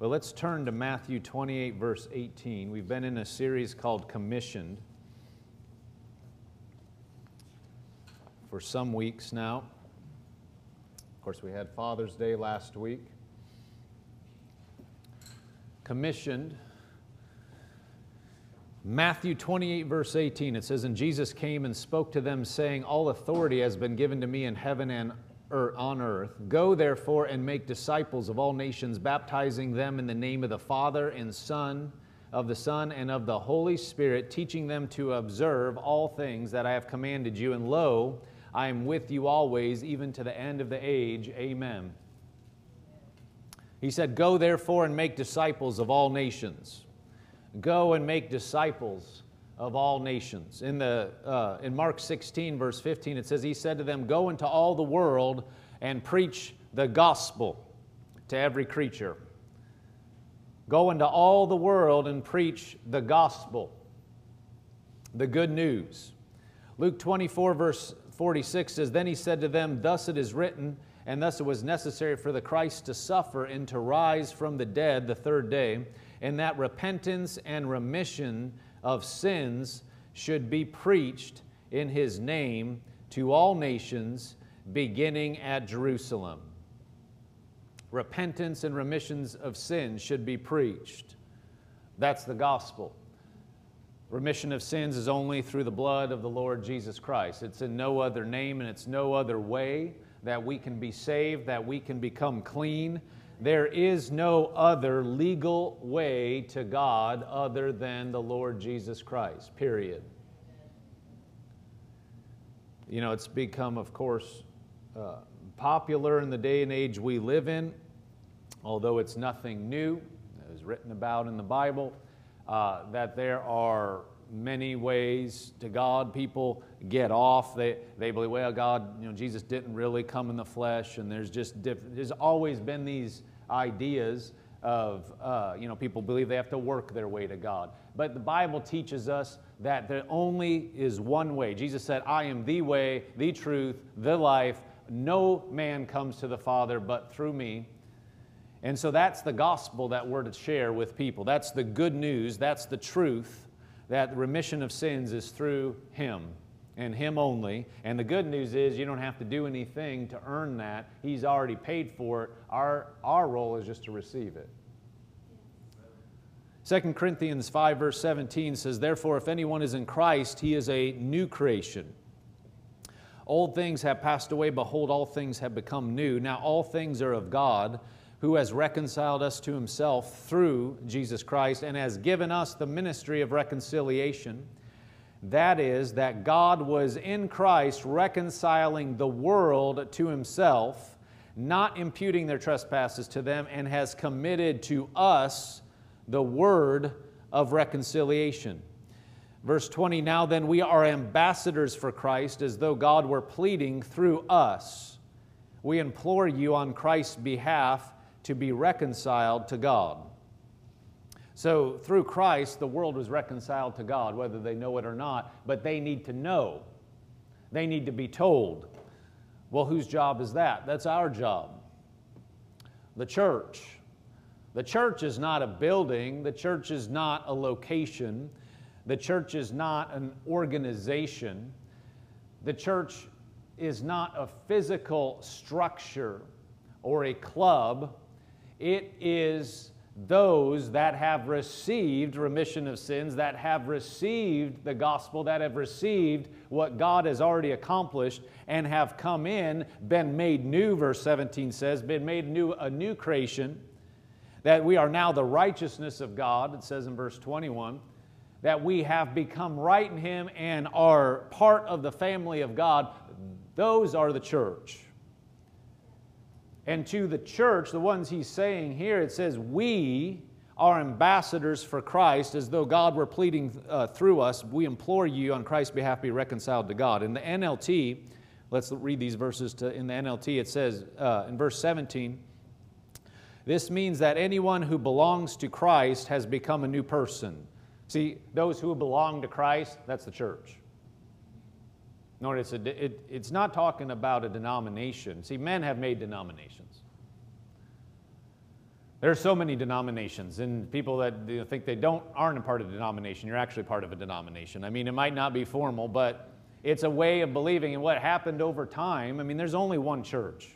Well, let's turn to Matthew 28, verse 18. We've been in a series called Commissioned for some weeks now. Of course, we had Father's Day last week. Commissioned. Matthew 28, verse 18, it says, And Jesus came and spoke to them, saying, All authority has been given to me in heaven and on earth. Go therefore and make disciples of all nations, baptizing them in the name of the Father and Son, of the Son and of the Holy Spirit, teaching them to observe all things that I have commanded you. And lo, I am with you always, even to the end of the age. Amen. He said, Go therefore and make disciples of all nations. Go and make disciples of all nations. In, the, uh, in Mark 16, verse 15, it says, He said to them, Go into all the world and preach the gospel to every creature. Go into all the world and preach the gospel, the good news. Luke 24, verse 46 says, Then he said to them, Thus it is written, and thus it was necessary for the Christ to suffer and to rise from the dead the third day, and that repentance and remission of sins should be preached in his name to all nations, beginning at Jerusalem. Repentance and remissions of sins should be preached. That's the gospel. Remission of sins is only through the blood of the Lord Jesus Christ. It's in no other name and it's no other way that we can be saved, that we can become clean, there is no other legal way to God other than the Lord Jesus Christ, period. You know, it's become, of course, uh, popular in the day and age we live in, although it's nothing new. It was written about in the Bible uh, that there are many ways to God. People get off. They, they believe, well, God, you know, Jesus didn't really come in the flesh, and there's just diff- there's always been these ideas of, uh, you know, people believe they have to work their way to God. But the Bible teaches us that there only is one way. Jesus said, I am the way, the truth, the life. No man comes to the Father but through me. And so that's the gospel that we're to share with people. That's the good news. That's the truth that remission of sins is through Him and Him only. And the good news is you don't have to do anything to earn that. He's already paid for it. Our, our role is just to receive it. 2 Corinthians 5, verse 17 says, Therefore, if anyone is in Christ, he is a new creation. Old things have passed away, behold, all things have become new. Now, all things are of God, who has reconciled us to himself through Jesus Christ and has given us the ministry of reconciliation that is, that God was in Christ reconciling the world to himself, not imputing their trespasses to them, and has committed to us the word of reconciliation. Verse 20 Now then, we are ambassadors for Christ, as though God were pleading through us. We implore you on Christ's behalf to be reconciled to God. So through Christ, the world was reconciled to God, whether they know it or not, but they need to know. They need to be told. Well, whose job is that? That's our job. The church. The church is not a building, the church is not a location, the church is not an organization, the church is not a physical structure or a club. It is those that have received remission of sins, that have received the gospel, that have received what God has already accomplished, and have come in, been made new, verse 17 says, been made new, a new creation, that we are now the righteousness of God, it says in verse 21, that we have become right in Him and are part of the family of God. Those are the church. And to the church, the ones he's saying here, it says, We are ambassadors for Christ, as though God were pleading uh, through us. We implore you on Christ's behalf be reconciled to God. In the NLT, let's read these verses to, in the NLT. It says uh, in verse 17, this means that anyone who belongs to Christ has become a new person. See, those who belong to Christ, that's the church. Notice it, it, it's not talking about a denomination. See, men have made denominations. There are so many denominations, and people that you know, think they don't aren't a part of a denomination. You're actually part of a denomination. I mean, it might not be formal, but it's a way of believing. And what happened over time, I mean, there's only one church.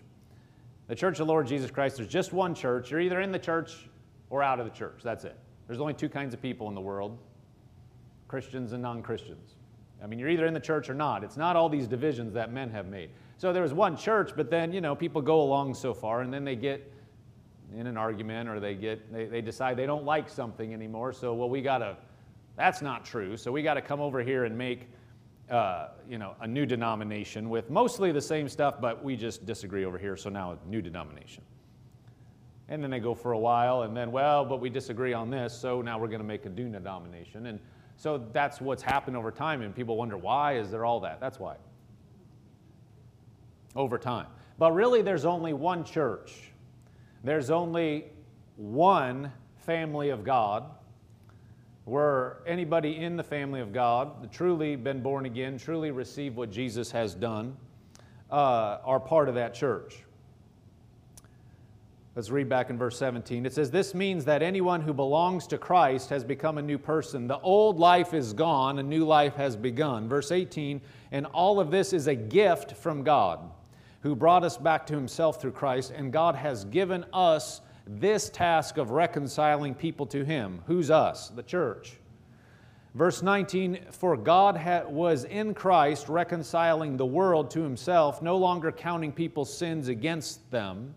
The Church of the Lord Jesus Christ, there's just one church. You're either in the church or out of the church. That's it. There's only two kinds of people in the world Christians and non Christians. I mean, you're either in the church or not. It's not all these divisions that men have made. So there was one church, but then, you know, people go along so far and then they get in an argument or they get they, they decide they don't like something anymore so well we got to that's not true so we got to come over here and make uh, you know a new denomination with mostly the same stuff but we just disagree over here so now a new denomination and then they go for a while and then well but we disagree on this so now we're going to make a new denomination and so that's what's happened over time and people wonder why is there all that? That's why. Over time. But really there's only one church. There's only one family of God. Where anybody in the family of God, truly been born again, truly received what Jesus has done, uh, are part of that church. Let's read back in verse 17. It says, This means that anyone who belongs to Christ has become a new person. The old life is gone, a new life has begun. Verse 18, and all of this is a gift from God who brought us back to himself through Christ, and God has given us this task of reconciling people to him. Who's us? The church. Verse 19 For God was in Christ reconciling the world to himself, no longer counting people's sins against them.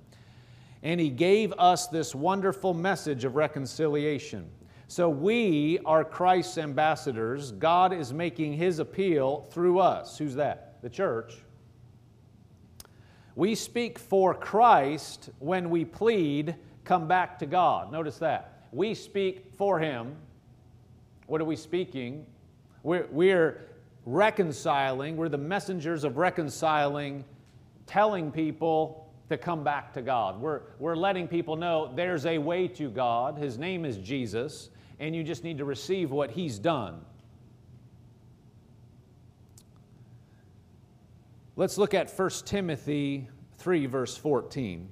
And he gave us this wonderful message of reconciliation. So we are Christ's ambassadors. God is making his appeal through us. Who's that? The church. We speak for Christ when we plead, come back to God. Notice that. We speak for Him. What are we speaking? We're, we're reconciling, we're the messengers of reconciling, telling people to come back to God. We're, we're letting people know there's a way to God. His name is Jesus, and you just need to receive what He's done. Let's look at 1 Timothy 3, verse 14.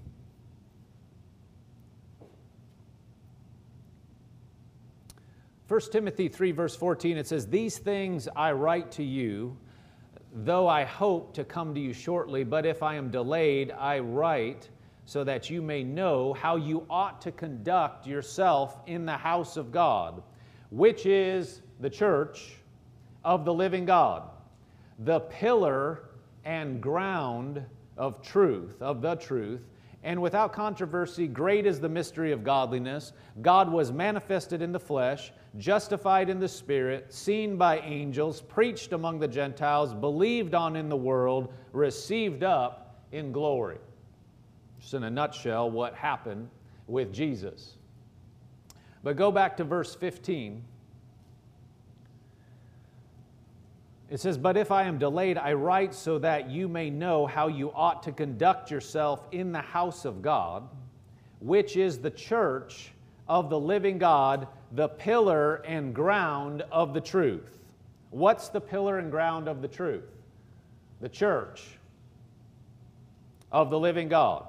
First Timothy 3, verse 14, it says, These things I write to you, though I hope to come to you shortly, but if I am delayed, I write so that you may know how you ought to conduct yourself in the house of God, which is the church of the living God, the pillar and ground of truth, of the truth. And without controversy, great is the mystery of godliness. God was manifested in the flesh, justified in the spirit, seen by angels, preached among the Gentiles, believed on in the world, received up in glory. Just in a nutshell, what happened with Jesus. But go back to verse 15. It says, But if I am delayed, I write so that you may know how you ought to conduct yourself in the house of God, which is the church of the living God, the pillar and ground of the truth. What's the pillar and ground of the truth? The church of the living God.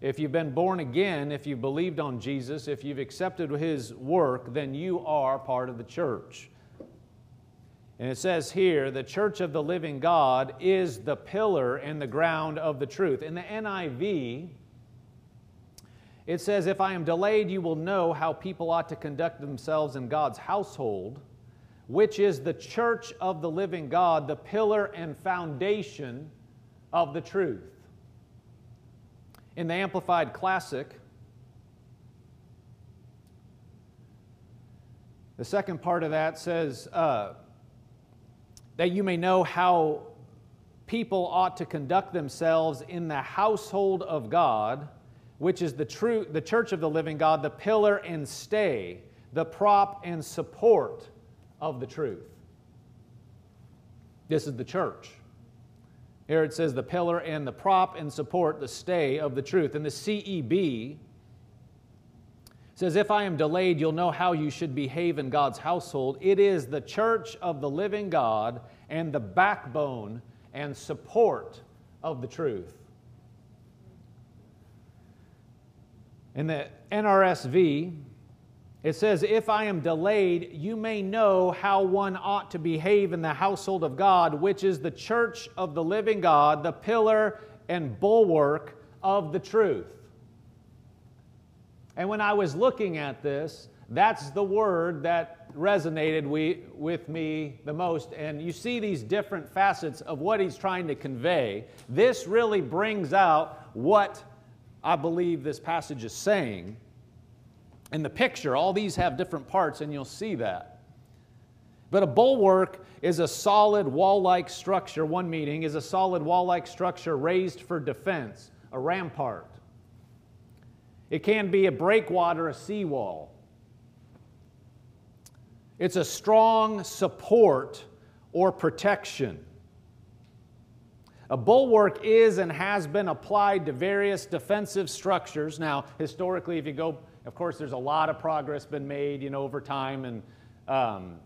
If you've been born again, if you've believed on Jesus, if you've accepted his work, then you are part of the church. And it says here, the church of the living God is the pillar and the ground of the truth. In the NIV, it says, If I am delayed, you will know how people ought to conduct themselves in God's household, which is the church of the living God, the pillar and foundation of the truth. In the Amplified Classic, the second part of that says, uh, that you may know how people ought to conduct themselves in the household of God, which is the true the church of the living God, the pillar and stay, the prop and support of the truth. This is the church. Here it says the pillar and the prop and support, the stay of the truth. And the CEB says, If I am delayed, you'll know how you should behave in God's household. It is the church of the living God and the backbone and support of the truth. In the NRSV, it says, If I am delayed, you may know how one ought to behave in the household of God, which is the church of the living God, the pillar and bulwark of the truth. And when I was looking at this, that's the word that resonated we, with me the most. And you see these different facets of what he's trying to convey. This really brings out what I believe this passage is saying. In the picture, all these have different parts, and you'll see that. But a bulwark is a solid wall like structure, one meaning is a solid wall like structure raised for defense, a rampart. It can be a breakwater, a seawall. It's a strong support or protection. A bulwark is and has been applied to various defensive structures. Now, historically, if you go, of course, there's a lot of progress been made, you know, over time and um,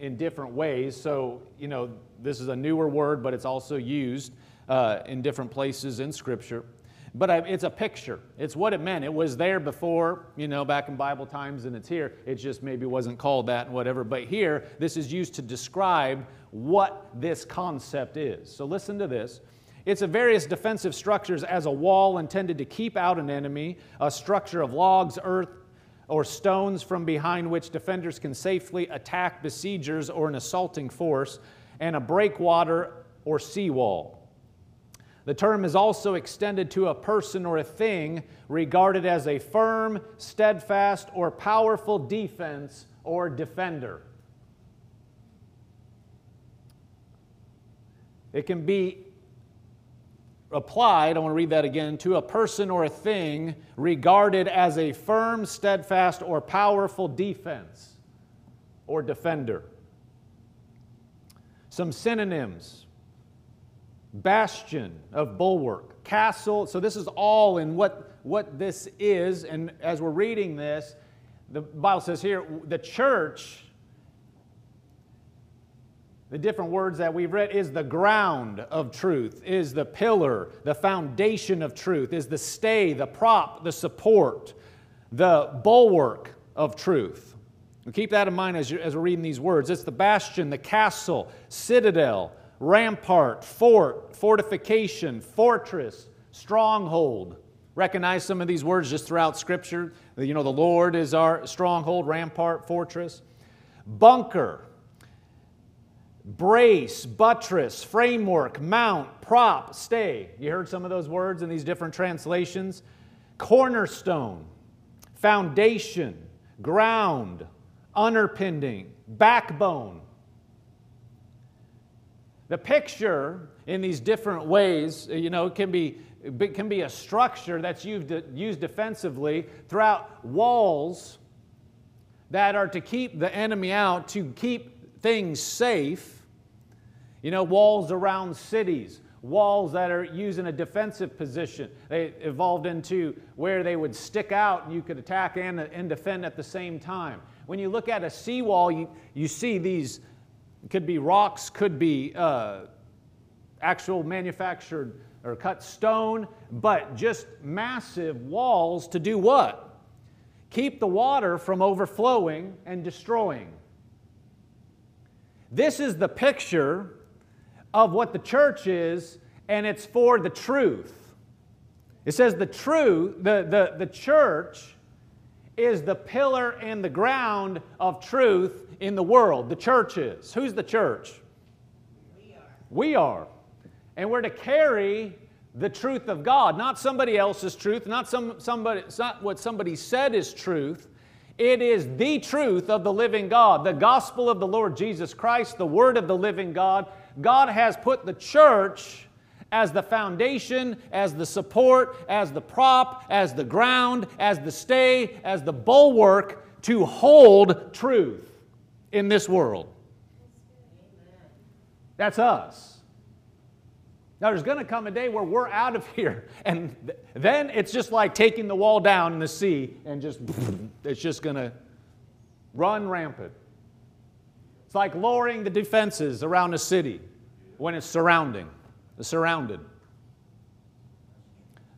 in different ways. So, you know, this is a newer word, but it's also used uh, in different places in Scripture. But it's a picture. It's what it meant. It was there before, you know, back in Bible times, and it's here. It just maybe wasn't called that and whatever. But here, this is used to describe what this concept is. So listen to this. It's a various defensive structures as a wall intended to keep out an enemy, a structure of logs, earth, or stones from behind which defenders can safely attack besiegers or an assaulting force, and a breakwater or seawall. The term is also extended to a person or a thing regarded as a firm, steadfast, or powerful defense or defender. It can be applied, I want to read that again, to a person or a thing regarded as a firm, steadfast, or powerful defense or defender. Some synonyms bastion of bulwark, castle. So, this is all in what, what this is. And as we're reading this, the Bible says here the church the different words that we've read is the ground of truth, is the pillar, the foundation of truth, is the stay, the prop, the support, the bulwark of truth. And keep that in mind as, as we're reading these words. It's the bastion, the castle, citadel, rampart, fort, fortification, fortress, stronghold. Recognize some of these words just throughout Scripture. You know, the Lord is our stronghold, rampart, fortress. Bunker, brace, buttress, framework, mount, prop, stay. You heard some of those words in these different translations. Cornerstone, foundation, ground, underpinning, backbone. The picture in these different ways, uh, you know, can be it can be a structure that's used, used defensively throughout walls that are to keep the enemy out, to keep things safe. You know, walls around cities, walls that are used in a defensive position. They evolved into where they would stick out and you could attack and, and defend at the same time. When you look at a seawall, you, you see these, could be rocks, could be uh, actual manufactured or cut stone, but just massive walls to do what? Keep the water from overflowing and destroying. This is the picture of what the church is, and it's for the truth. It says the truth, the, the, the church is the pillar and the ground of truth in the world. The church is. Who's the church? We are. We are. And we're to carry the truth of God, not somebody else's truth, not some, somebody, it's not what somebody said is truth. It is the truth of the living God, the gospel of the Lord Jesus Christ, the word of the living God. God has put the church as the foundation, as the support, as the prop, as the ground, as the stay, as the bulwark to hold truth in this world. That's us. Now, there's going to come a day where we're out of here, and th- then it's just like taking the wall down in the sea and just, it's just going to run rampant. It's like lowering the defenses around a city when it's surrounding, surrounded.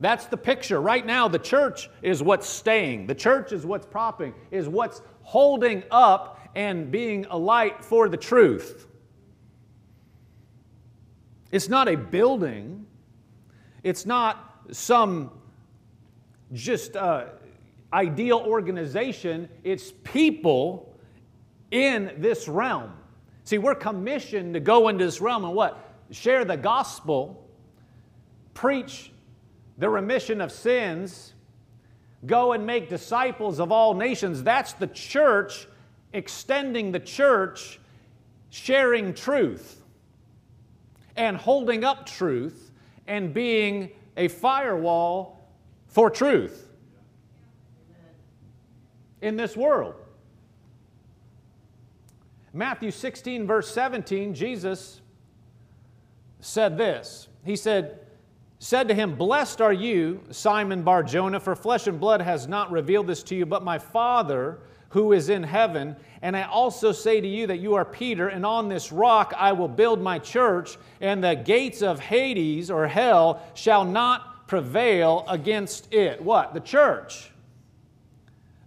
That's the picture. Right now, the church is what's staying, the church is what's propping, is what's holding up and being a light for the truth. It's not a building, it's not some just uh, ideal organization, it's people in this realm. See, we're commissioned to go into this realm and what? Share the gospel, preach the remission of sins, go and make disciples of all nations. That's the church extending the church, sharing truth and holding up truth and being a firewall for truth in this world. Matthew 16, verse 17, Jesus said this. He said, said to him, Blessed are you, Simon Bar Jonah, for flesh and blood has not revealed this to you, but my Father who is in heaven. And I also say to you that you are Peter, and on this rock I will build my church, and the gates of Hades or hell shall not prevail against it. What? The church.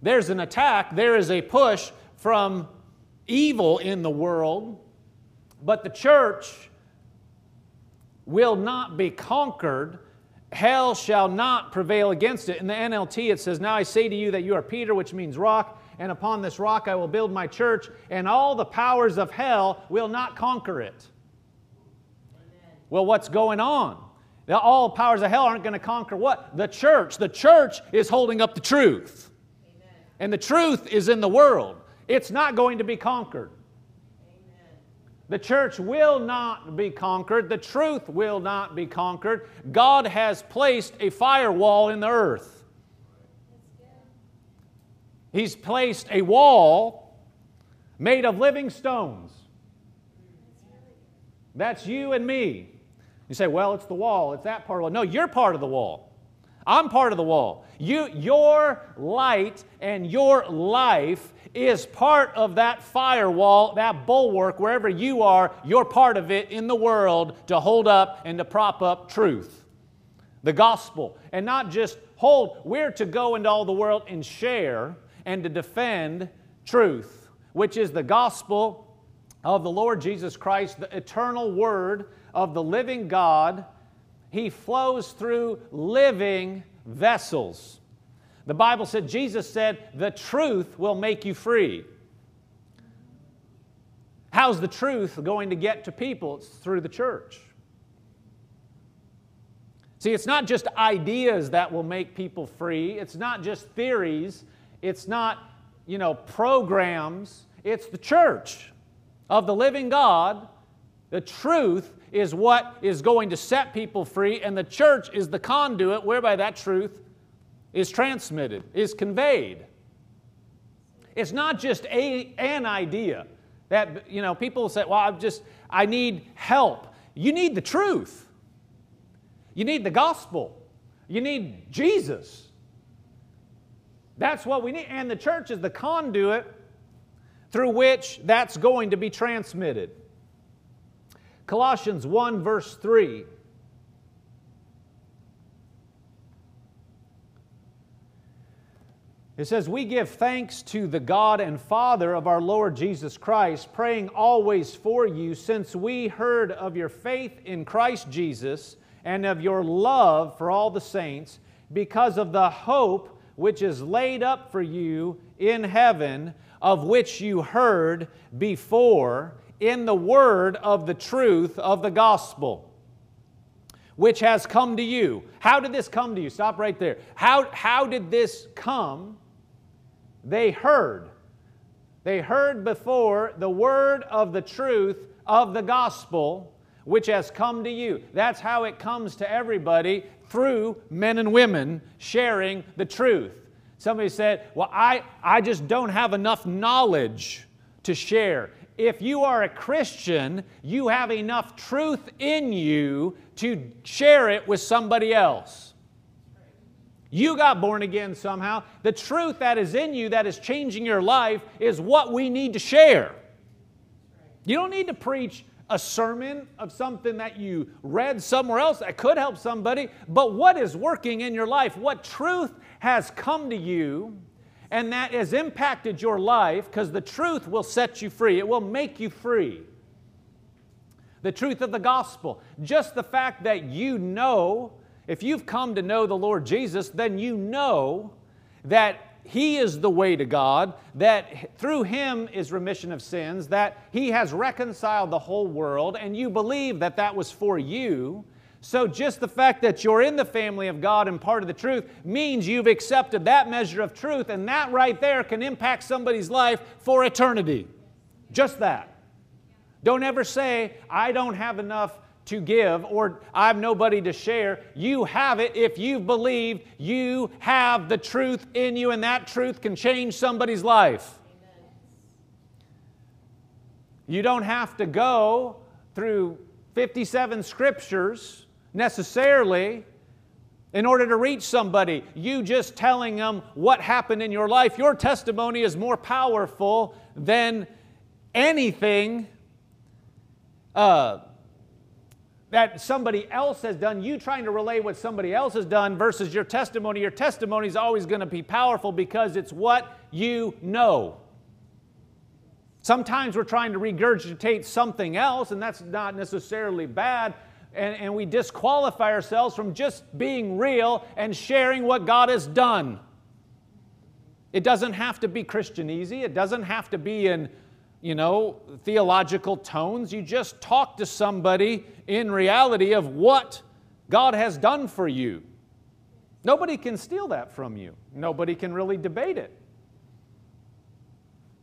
There's an attack, there is a push from evil in the world, but the church will not be conquered. Hell shall not prevail against it. In the NLT, it says, Now I say to you that you are Peter, which means rock, and upon this rock I will build my church, and all the powers of hell will not conquer it. Amen. Well, what's going on? All powers of hell aren't going to conquer what? The church. The church is holding up the truth. Amen. And the truth is in the world. It's not going to be conquered. The church will not be conquered. The truth will not be conquered. God has placed a firewall in the earth. He's placed a wall made of living stones. That's you and me. You say, well, it's the wall, it's that part of the wall. No, you're part of the wall. I'm part of the wall. You, your light and your life is part of that firewall, that bulwark, wherever you are, you're part of it in the world to hold up and to prop up truth, the gospel. And not just hold, we're to go into all the world and share and to defend truth, which is the gospel of the Lord Jesus Christ, the eternal word of the living God he flows through living vessels. The Bible said, Jesus said, the truth will make you free. How's the truth going to get to people? It's through the church. See, it's not just ideas that will make people free. It's not just theories. It's not, you know, programs. It's the church of the living God. The truth is what is going to set people free, and the church is the conduit whereby that truth is transmitted, is conveyed. It's not just a, an idea that, you know, people say, well, I'm just, I need help. You need the truth. You need the gospel. You need Jesus. That's what we need. And the church is the conduit through which that's going to be transmitted. Colossians 1, verse 3. It says, We give thanks to the God and Father of our Lord Jesus Christ, praying always for you, since we heard of your faith in Christ Jesus and of your love for all the saints, because of the hope which is laid up for you in heaven, of which you heard before in the word of the truth of the gospel, which has come to you. How did this come to you? Stop right there. How, how did this come? They heard. They heard before the word of the truth of the gospel, which has come to you. That's how it comes to everybody through men and women sharing the truth. Somebody said, Well, I, I just don't have enough knowledge to share if you are a Christian, you have enough truth in you to share it with somebody else. You got born again somehow. The truth that is in you that is changing your life is what we need to share. You don't need to preach a sermon of something that you read somewhere else that could help somebody, but what is working in your life? What truth has come to you and that has impacted your life because the truth will set you free, it will make you free. The truth of the gospel, just the fact that you know, if you've come to know the Lord Jesus, then you know that he is the way to God, that through Him is remission of sins, that He has reconciled the whole world, and you believe that that was for you. So, just the fact that you're in the family of God and part of the truth means you've accepted that measure of truth, and that right there can impact somebody's life for eternity. Just that. Don't ever say, I don't have enough to give or I have nobody to share. You have it if you've believed you have the truth in you, and that truth can change somebody's life. Amen. You don't have to go through 57 scriptures necessarily in order to reach somebody. You just telling them what happened in your life, your testimony is more powerful than anything. Uh, that somebody else has done, you trying to relay what somebody else has done versus your testimony. Your testimony is always going to be powerful because it's what you know. Sometimes we're trying to regurgitate something else, and that's not necessarily bad. And, and we disqualify ourselves from just being real and sharing what God has done. It doesn't have to be Christianese. it doesn't have to be in you know, theological tones. You just talk to somebody in reality of what God has done for you. Nobody can steal that from you. Nobody can really debate it.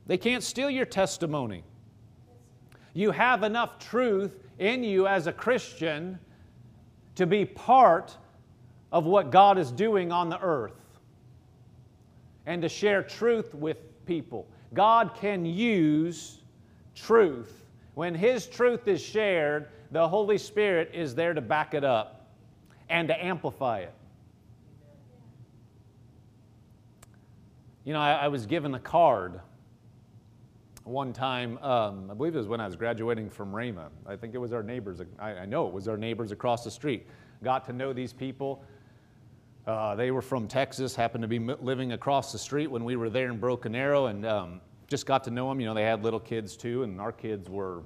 They can't steal your testimony. You have enough truth in you as a Christian to be part of what God is doing on the earth and to share truth with people. God can use truth. When His truth is shared, the Holy Spirit is there to back it up and to amplify it. You know, I, I was given a card one time, um, I believe it was when I was graduating from Rhema. I think it was our neighbors, I, I know it was our neighbors across the street. Got to know these people. Uh, they were from Texas, happened to be living across the street when we were there in Broken Arrow, and um, just got to know them. You know, they had little kids too, and our kids were,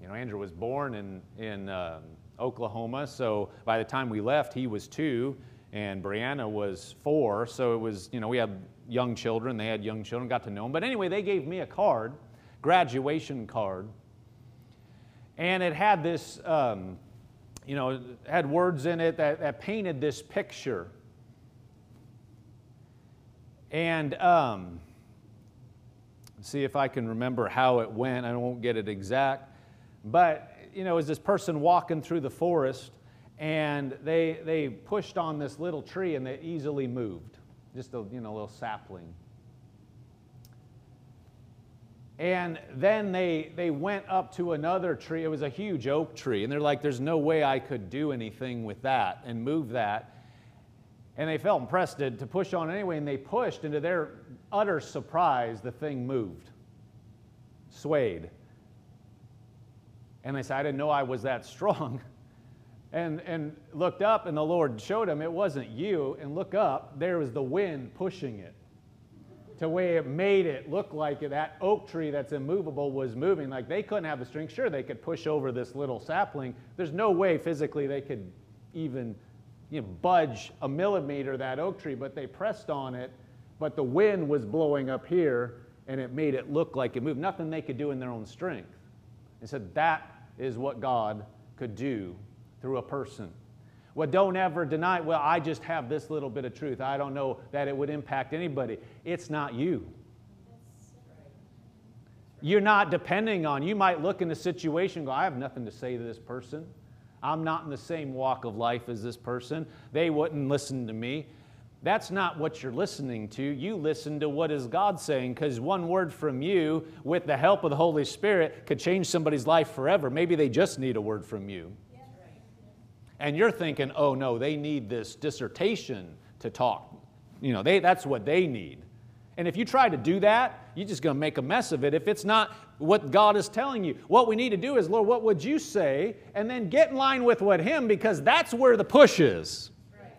you know, Andrew was born in, in uh, Oklahoma, so by the time we left, he was two, and Brianna was four, so it was, you know, we had young children, they had young children, got to know them. But anyway, they gave me a card, graduation card, and it had this, um, you know, had words in it that, that painted this picture. And um, see if I can remember how it went. I won't get it exact. But, you know, as this person walking through the forest, and they, they pushed on this little tree and they easily moved, just a you know, little sapling. And then they, they went up to another tree. It was a huge oak tree. And they're like, there's no way I could do anything with that and move that. And they felt impressed to, to push on anyway. And they pushed, and to their utter surprise, the thing moved, swayed. And they said, I didn't know I was that strong. And, and looked up, and the Lord showed him it wasn't you. And look up, there was the wind pushing it to where it made it look like that oak tree that's immovable was moving. Like they couldn't have the strength. Sure, they could push over this little sapling. There's no way physically they could even you know, budge a millimeter that oak tree, but they pressed on it. But the wind was blowing up here, and it made it look like it moved. Nothing they could do in their own strength. And said that is what God could do through a person. Well, don't ever deny, well, I just have this little bit of truth. I don't know that it would impact anybody. It's not you. You're not depending on, you might look in a situation go, I have nothing to say to this person. I'm not in the same walk of life as this person. They wouldn't listen to me. That's not what you're listening to. You listen to what is God saying because one word from you, with the help of the Holy Spirit, could change somebody's life forever. Maybe they just need a word from you and you're thinking, oh no, they need this dissertation to talk. You know, they, that's what they need. And if you try to do that, you're just going to make a mess of it if it's not what God is telling you. What we need to do is, Lord, what would you say? And then get in line with what Him, because that's where the push is. Right.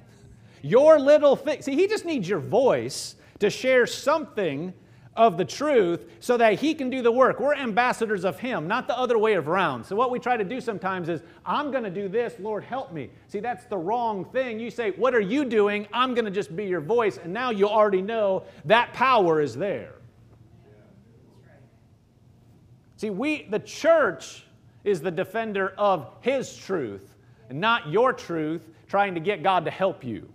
Your little thing. See, He just needs your voice to share something of the truth so that he can do the work. We're ambassadors of him, not the other way around. So, what we try to do sometimes is, I'm going to do this, Lord, help me. See, that's the wrong thing. You say, What are you doing? I'm going to just be your voice. And now you already know that power is there. See, we, the church, is the defender of his truth, and not your truth trying to get God to help you.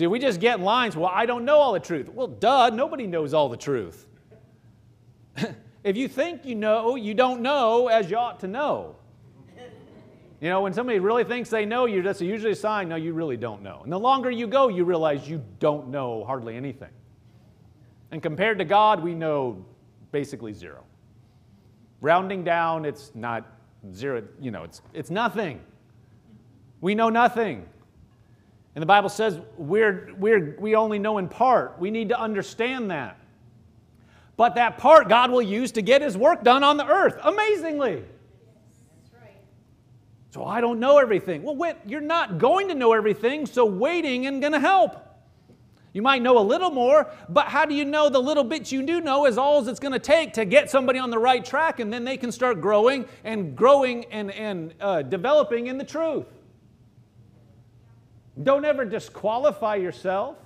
See, we just get in lines, well, I don't know all the truth. Well, duh, nobody knows all the truth. if you think you know, you don't know as you ought to know. You know, when somebody really thinks they know you, that's usually a sign, no, you really don't know. And the longer you go, you realize you don't know hardly anything. And compared to God, we know basically zero. Rounding down, it's not zero, you know, it's, it's nothing. We know nothing. And the Bible says we're, we're, we only know in part. We need to understand that. But that part God will use to get His work done on the earth, amazingly. So I don't know everything. Well, wait, you're not going to know everything, so waiting ain't going to help. You might know a little more, but how do you know the little bits you do know is all it's going to take to get somebody on the right track, and then they can start growing and growing and, and uh, developing in the truth? Don't ever disqualify yourself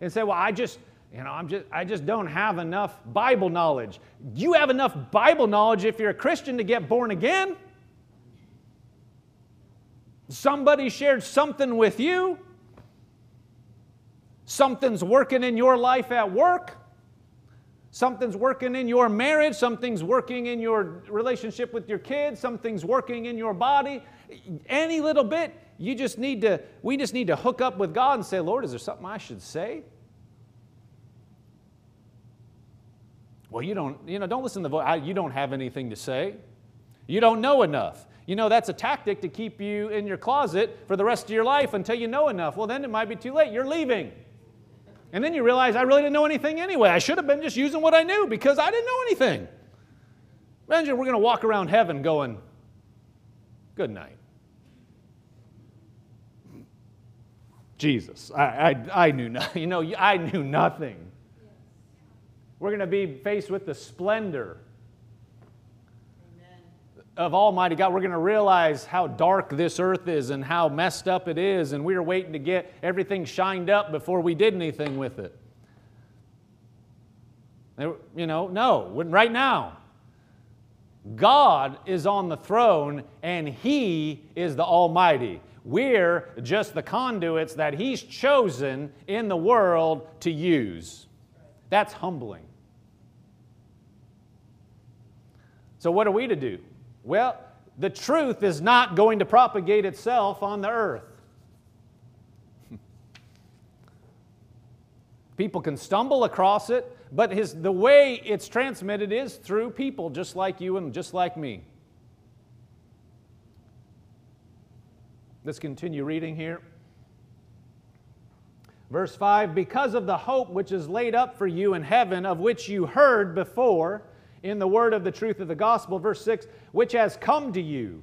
and say, well, I just, you know, I'm just, I just don't have enough Bible knowledge. You have enough Bible knowledge if you're a Christian to get born again. Somebody shared something with you. Something's working in your life at work. Something's working in your marriage. Something's working in your relationship with your kids. Something's working in your body. Any little bit, you just need to, we just need to hook up with God and say, Lord, is there something I should say? Well, you don't, you know, don't listen to the voice. You don't have anything to say. You don't know enough. You know, that's a tactic to keep you in your closet for the rest of your life until you know enough. Well, then it might be too late. You're leaving. And then you realize I really didn't know anything anyway. I should have been just using what I knew because I didn't know anything. Imagine we're going to walk around heaven going, Good night. Jesus. I, I, I knew nothing. You know, I knew nothing. We're going to be faced with the splendor of Almighty God. We're going to realize how dark this earth is and how messed up it is, and we are waiting to get everything shined up before we did anything with it. You know, no, right now. God is on the throne and He is the Almighty. We're just the conduits that He's chosen in the world to use. That's humbling. So, what are we to do? Well, the truth is not going to propagate itself on the earth. People can stumble across it, but his, the way it's transmitted is through people just like you and just like me. Let's continue reading here. Verse 5 Because of the hope which is laid up for you in heaven, of which you heard before in the word of the truth of the gospel. Verse 6 Which has come to you,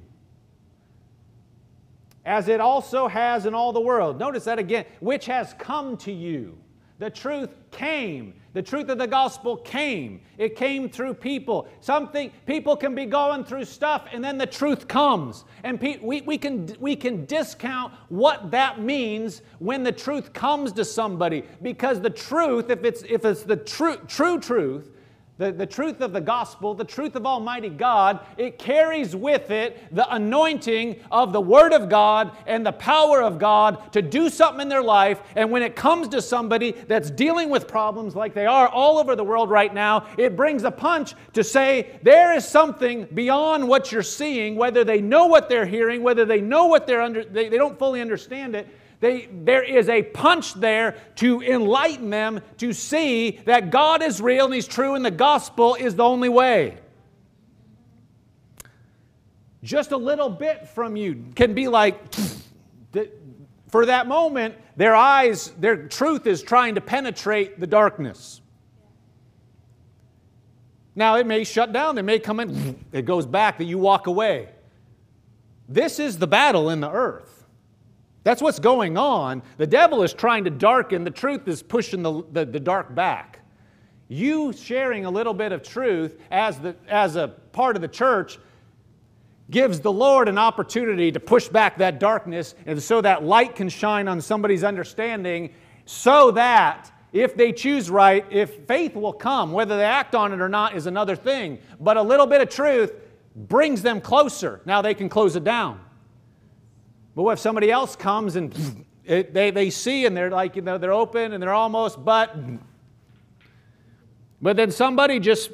as it also has in all the world. Notice that again, which has come to you. The truth came. The truth of the gospel came. It came through people. Something people can be going through stuff and then the truth comes. And pe- we, we, can, we can discount what that means when the truth comes to somebody because the truth, if it's, if it's the true, true truth, the, the truth of the gospel, the truth of Almighty God, it carries with it the anointing of the Word of God and the power of God to do something in their life. And when it comes to somebody that's dealing with problems like they are all over the world right now, it brings a punch to say there is something beyond what you're seeing, whether they know what they're hearing, whether they know what they're under, they, they don't fully understand it they, there is a punch there to enlighten them to see that God is real and He's true and the gospel is the only way. Just a little bit from you can be like for that moment, their eyes, their truth is trying to penetrate the darkness. Now, it may shut down, it may come in, it goes back, that you walk away. This is the battle in the earth. That's what's going on. The devil is trying to darken, the truth is pushing the, the, the dark back. You sharing a little bit of truth as, the, as a part of the church gives the Lord an opportunity to push back that darkness and so that light can shine on somebody's understanding so that if they choose right, if faith will come, whether they act on it or not is another thing. But a little bit of truth brings them closer. Now they can close it down. But what if somebody else comes and it, they, they see and they're like, you know, they're open and they're almost, but, but then somebody just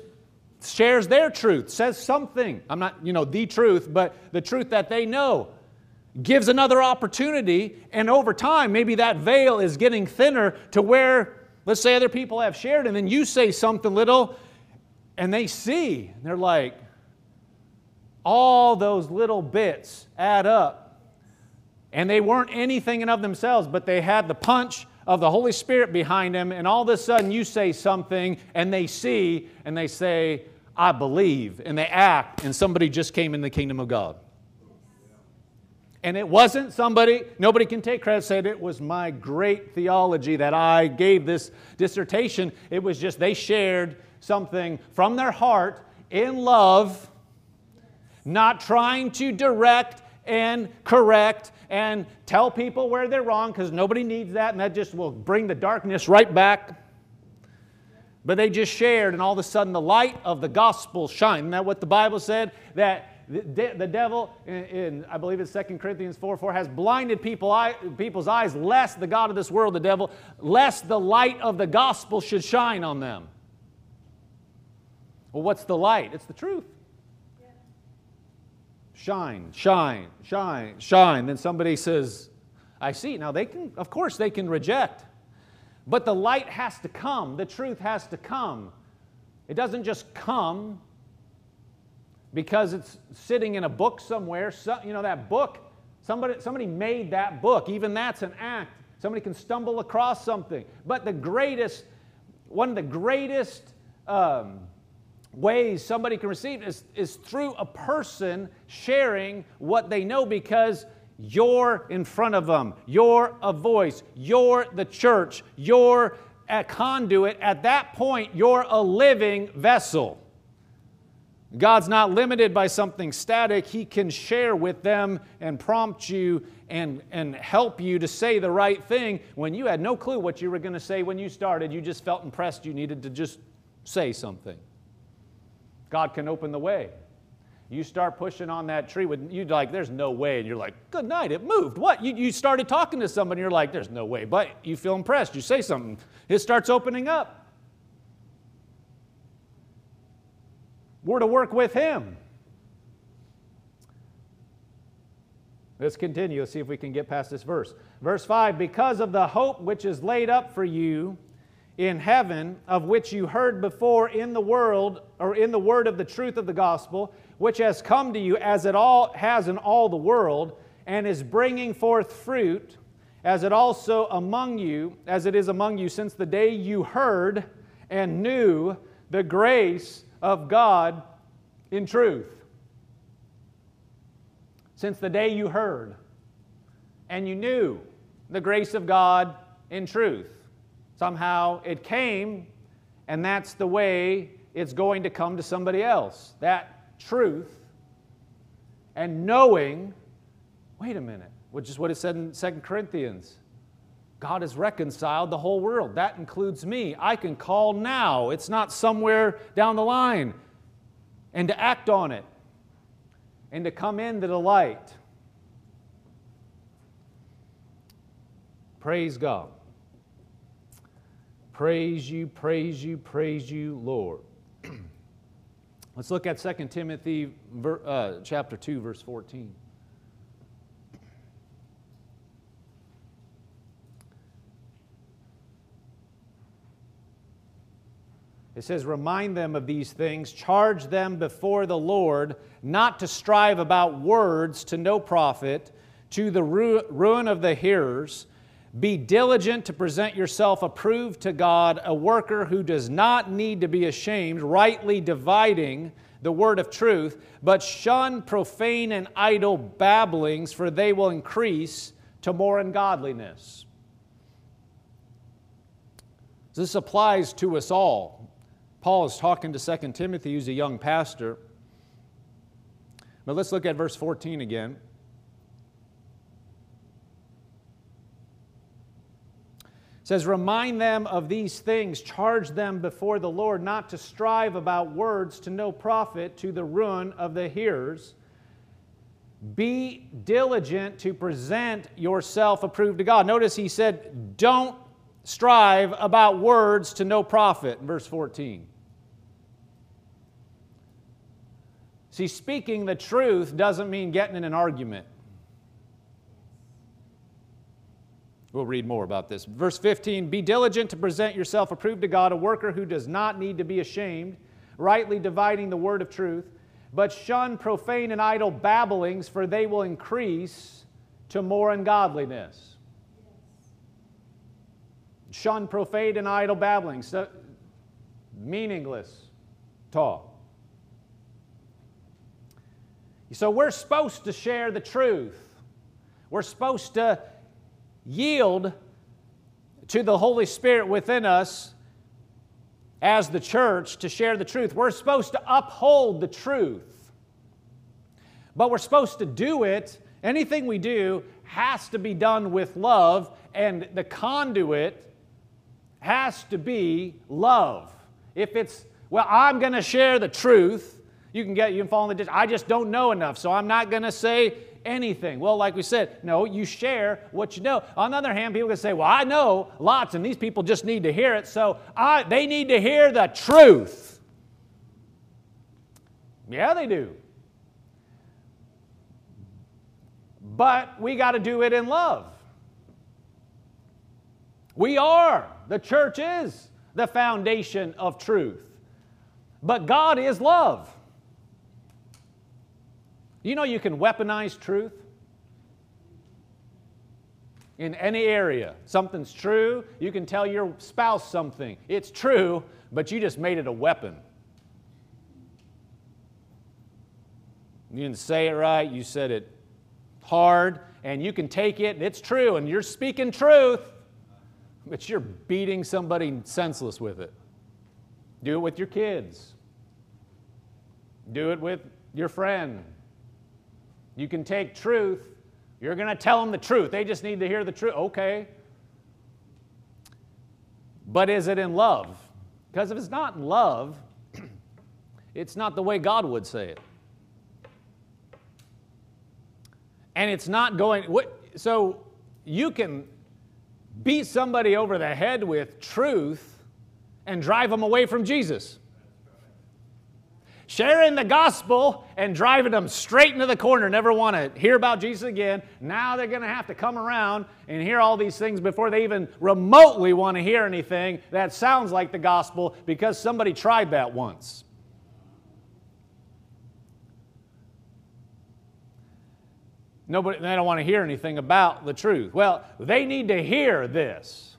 shares their truth, says something. I'm not, you know, the truth, but the truth that they know gives another opportunity. And over time, maybe that veil is getting thinner to where Let's say other people have shared, and then you say something little, and they see, and they're like, all those little bits add up. And they weren't anything in of themselves, but they had the punch of the Holy Spirit behind them, and all of a sudden you say something, and they see, and they say, I believe, and they act, and somebody just came in the kingdom of God. And it wasn't somebody, nobody can take credit, said it was my great theology that I gave this dissertation. It was just they shared something from their heart in love, not trying to direct and correct and tell people where they're wrong because nobody needs that and that just will bring the darkness right back. But they just shared, and all of a sudden the light of the gospel shined. Isn't that what the Bible said? That the, the devil, in, in, I believe it's 2 Corinthians 4 4, has blinded people, eye, people's eyes, lest the God of this world, the devil, lest the light of the gospel should shine on them. Well, what's the light? It's the truth. Shine, shine, shine, shine. Then somebody says, I see. Now they can, of course, they can reject. But the light has to come, the truth has to come. It doesn't just come because it's sitting in a book somewhere. So, you know, that book, somebody, somebody made that book. Even that's an act. Somebody can stumble across something. But the greatest, one of the greatest um, ways somebody can receive is, is through a person sharing what they know because you're in front of them. You're a voice. You're the church. You're a conduit. At that point, you're a living vessel. God's not limited by something static. He can share with them and prompt you and, and help you to say the right thing when you had no clue what you were going to say when you started. You just felt impressed you needed to just say something. God can open the way. You start pushing on that tree with you like, there's no way. And you're like, good night, it moved. What? You, you started talking to somebody, you're like, there's no way. But you feel impressed. You say something. It starts opening up. We're to work with Him. Let's continue. Let's see if we can get past this verse. Verse 5 Because of the hope which is laid up for you in heaven, of which you heard before in the world, or in the word of the truth of the gospel, which has come to you as it all has in all the world, and is bringing forth fruit, as it also among you, as it is among you since the day you heard and knew the grace of God in truth. Since the day you heard and you knew the grace of God in truth. Somehow it came, and that's the way it's going to come to somebody else. That truth and knowing, wait a minute, which is what it said in 2 Corinthians. God has reconciled the whole world. That includes me. I can call now. It's not somewhere down the line. And to act on it and to come into the light. Praise God. Praise you, praise you, praise you, Lord. Let's look at 2 Timothy uh, chapter 2, verse 14. It says, Remind them of these things, charge them before the Lord not to strive about words to no profit, to the ruin of the hearers. Be diligent to present yourself approved to God, a worker who does not need to be ashamed, rightly dividing the word of truth, but shun profane and idle babblings, for they will increase to more ungodliness. This applies to us all. Paul is talking to 2 Timothy, who's a young pastor. But let's look at verse 14 again. Says, Remind them of these things, charge them before the Lord not to strive about words to no profit to the ruin of the hearers. Be diligent to present yourself approved to God. Notice he said, Don't strive about words to no profit, verse 14. See, speaking the truth doesn't mean getting in an argument. We'll read more about this. Verse 15 Be diligent to present yourself approved to God, a worker who does not need to be ashamed, rightly dividing the word of truth. But shun profane and idle babblings, for they will increase to more ungodliness. Shun profane and idle babblings, meaningless talk. So we're supposed to share the truth. We're supposed to yield to the Holy Spirit within us as the church to share the truth. We're supposed to uphold the truth. But we're supposed to do it, anything we do has to be done with love, and the conduit has to be love. If it's, well, I'm going to share the truth, you can get, you can fall in the ditch. I just don't know enough, so I'm not going to say anything. Well, like we said, no, you share what you know. On the other hand, people can say, well, I know lots, and these people just need to hear it, so I, they need to hear the truth. Yeah, they do. But we got to do it in love. We are, the church is the foundation of truth. But God is love. You know you can weaponize truth? In any area. Something's true, you can tell your spouse something. It's true, but you just made it a weapon. You didn't say it right, you said it hard, and you can take it, and it's true, and you're speaking truth, but you're beating somebody senseless with it. Do it with your kids. Do it with your friend. You can take truth, you're going to tell them the truth. They just need to hear the truth. Okay. But is it in love? Because if it's not in love, it's not the way God would say it. And it's not going, what, so you can beat somebody over the head with truth and drive them away from Jesus sharing the gospel and driving them straight into the corner, never want to hear about Jesus again. Now they're going to have to come around and hear all these things before they even remotely want to hear anything that sounds like the gospel because somebody tried that once. Nobody, they don't want to hear anything about the truth. Well, they need to hear this.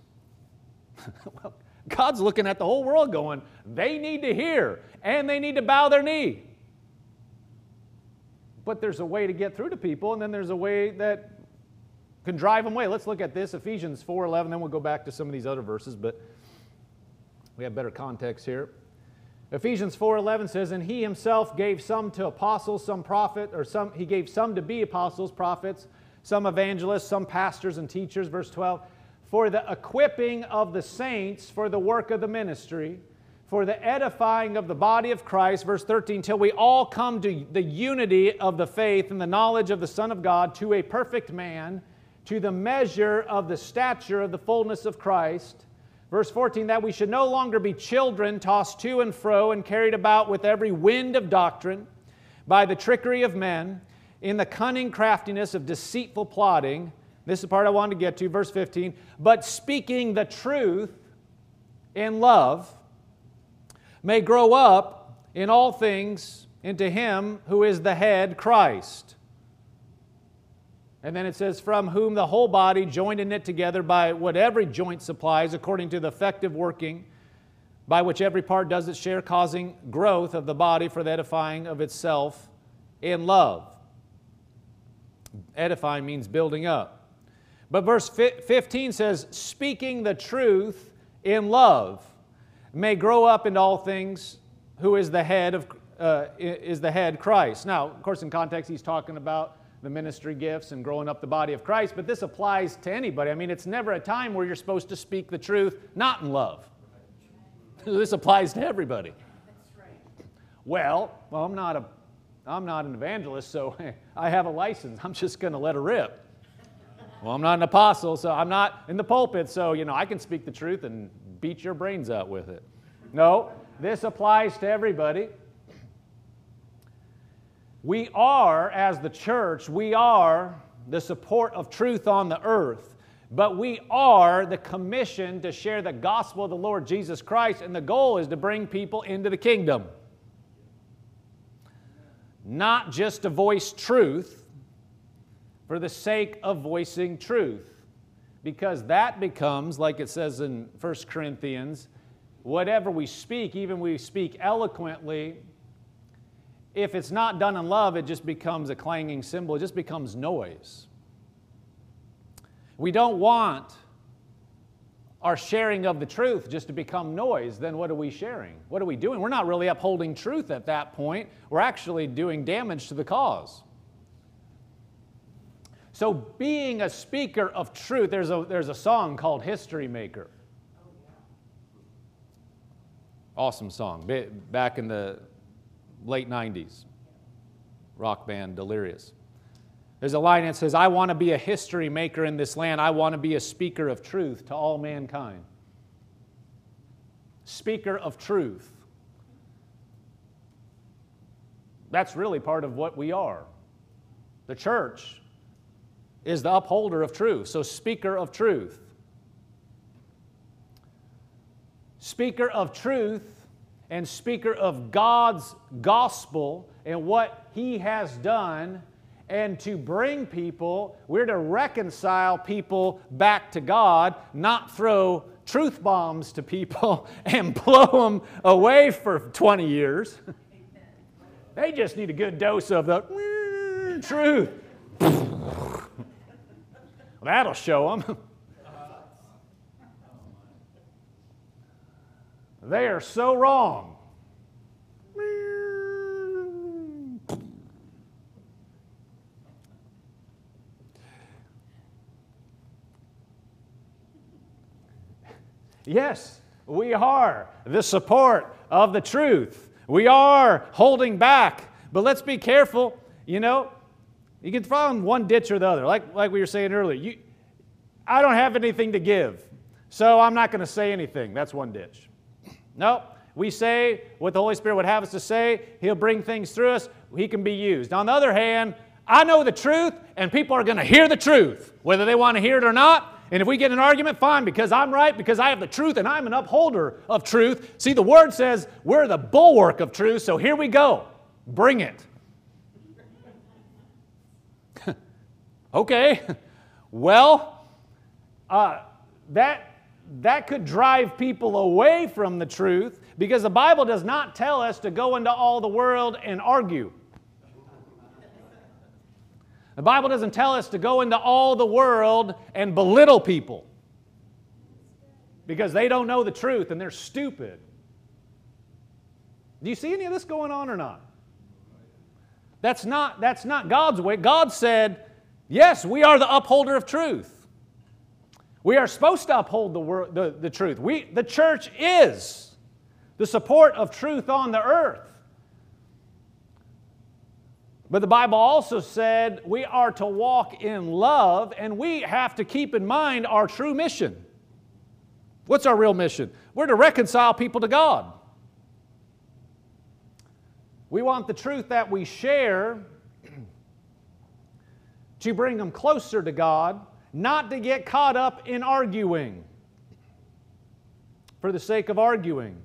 well, God's looking at the whole world going, they need to hear and they need to bow their knee. But there's a way to get through to people, and then there's a way that can drive them away. Let's look at this Ephesians 4:11, then we'll go back to some of these other verses, but we have better context here. Ephesians 4:11 says, "And he himself gave some to apostles, some prophet, or some he gave some to be apostles, prophets, some evangelists, some pastors and teachers." Verse 12, "For the equipping of the saints for the work of the ministry." For the edifying of the body of Christ, verse 13, till we all come to the unity of the faith and the knowledge of the Son of God, to a perfect man, to the measure of the stature of the fullness of Christ. Verse 14, that we should no longer be children tossed to and fro and carried about with every wind of doctrine by the trickery of men, in the cunning craftiness of deceitful plotting. This is the part I wanted to get to, verse 15. But speaking the truth in love, may grow up in all things into Him who is the head, Christ. And then it says, From whom the whole body, joined and knit together by what every joint supplies, according to the effective working by which every part does its share, causing growth of the body for the edifying of itself in love. Edifying means building up. But verse 15 says, Speaking the truth in love may grow up into all things, who is the head of uh, is the head Christ. Now, of course, in context, he's talking about the ministry gifts and growing up the body of Christ, but this applies to anybody. I mean, it's never a time where you're supposed to speak the truth not in love. this applies to everybody. Well, well, I'm not a, I'm not an evangelist, so I have a license. I'm just going to let her rip. Well, I'm not an apostle, so I'm not in the pulpit, so you know I can speak the truth and beat your brains out with it. No, this applies to everybody. We are, as the church, we are the support of truth on the earth, but we are the commission to share the gospel of the Lord Jesus Christ, and the goal is to bring people into the kingdom. Not just to voice truth for the sake of voicing truth, because that becomes, like it says in 1 Corinthians, whatever we speak, even we speak eloquently, if it's not done in love, it just becomes a clanging cymbal, it just becomes noise. We don't want our sharing of the truth just to become noise, then what are we sharing? What are we doing? We're not really upholding truth at that point. We're actually doing damage to the cause. So, being a speaker of truth, there's a, there's a song called History Maker. Awesome song. Back in the late 90s, rock band Delirious. There's a line that says, I want to be a history maker in this land. I want to be a speaker of truth to all mankind. Speaker of truth. That's really part of what we are. The church is the upholder of truth, so speaker of truth. Speaker of truth and speaker of God's gospel and what He has done, and to bring people, we're to reconcile people back to God, not throw truth bombs to people and blow them away for 20 years. they just need a good dose of the truth. That'll show them. They are so wrong. Yes, we are the support of the truth. We are holding back, but let's be careful. You know, you can fall in one ditch or the other, like, like we were saying earlier. You, I don't have anything to give, so I'm not going to say anything. That's one ditch. No, we say what the Holy Spirit would have us to say. He'll bring things through us. He can be used. On the other hand, I know the truth, and people are going to hear the truth, whether they want to hear it or not. And if we get an argument, fine, because I'm right, because I have the truth, and I'm an upholder of truth. See, the Word says we're the bulwark of truth, so here we go. Bring it. Okay. well, uh, that that could drive people away from the truth because the Bible does not tell us to go into all the world and argue. The Bible doesn't tell us to go into all the world and belittle people because they don't know the truth and they're stupid. Do you see any of this going on or not? That's not, that's not God's way. God said, Yes, we are the upholder of truth. We are supposed to uphold the, word, the, the truth. We, the church is the support of truth on the earth. But the Bible also said we are to walk in love, and we have to keep in mind our true mission. What's our real mission? We're to reconcile people to God. We want the truth that we share to bring them closer to God not to get caught up in arguing for the sake of arguing.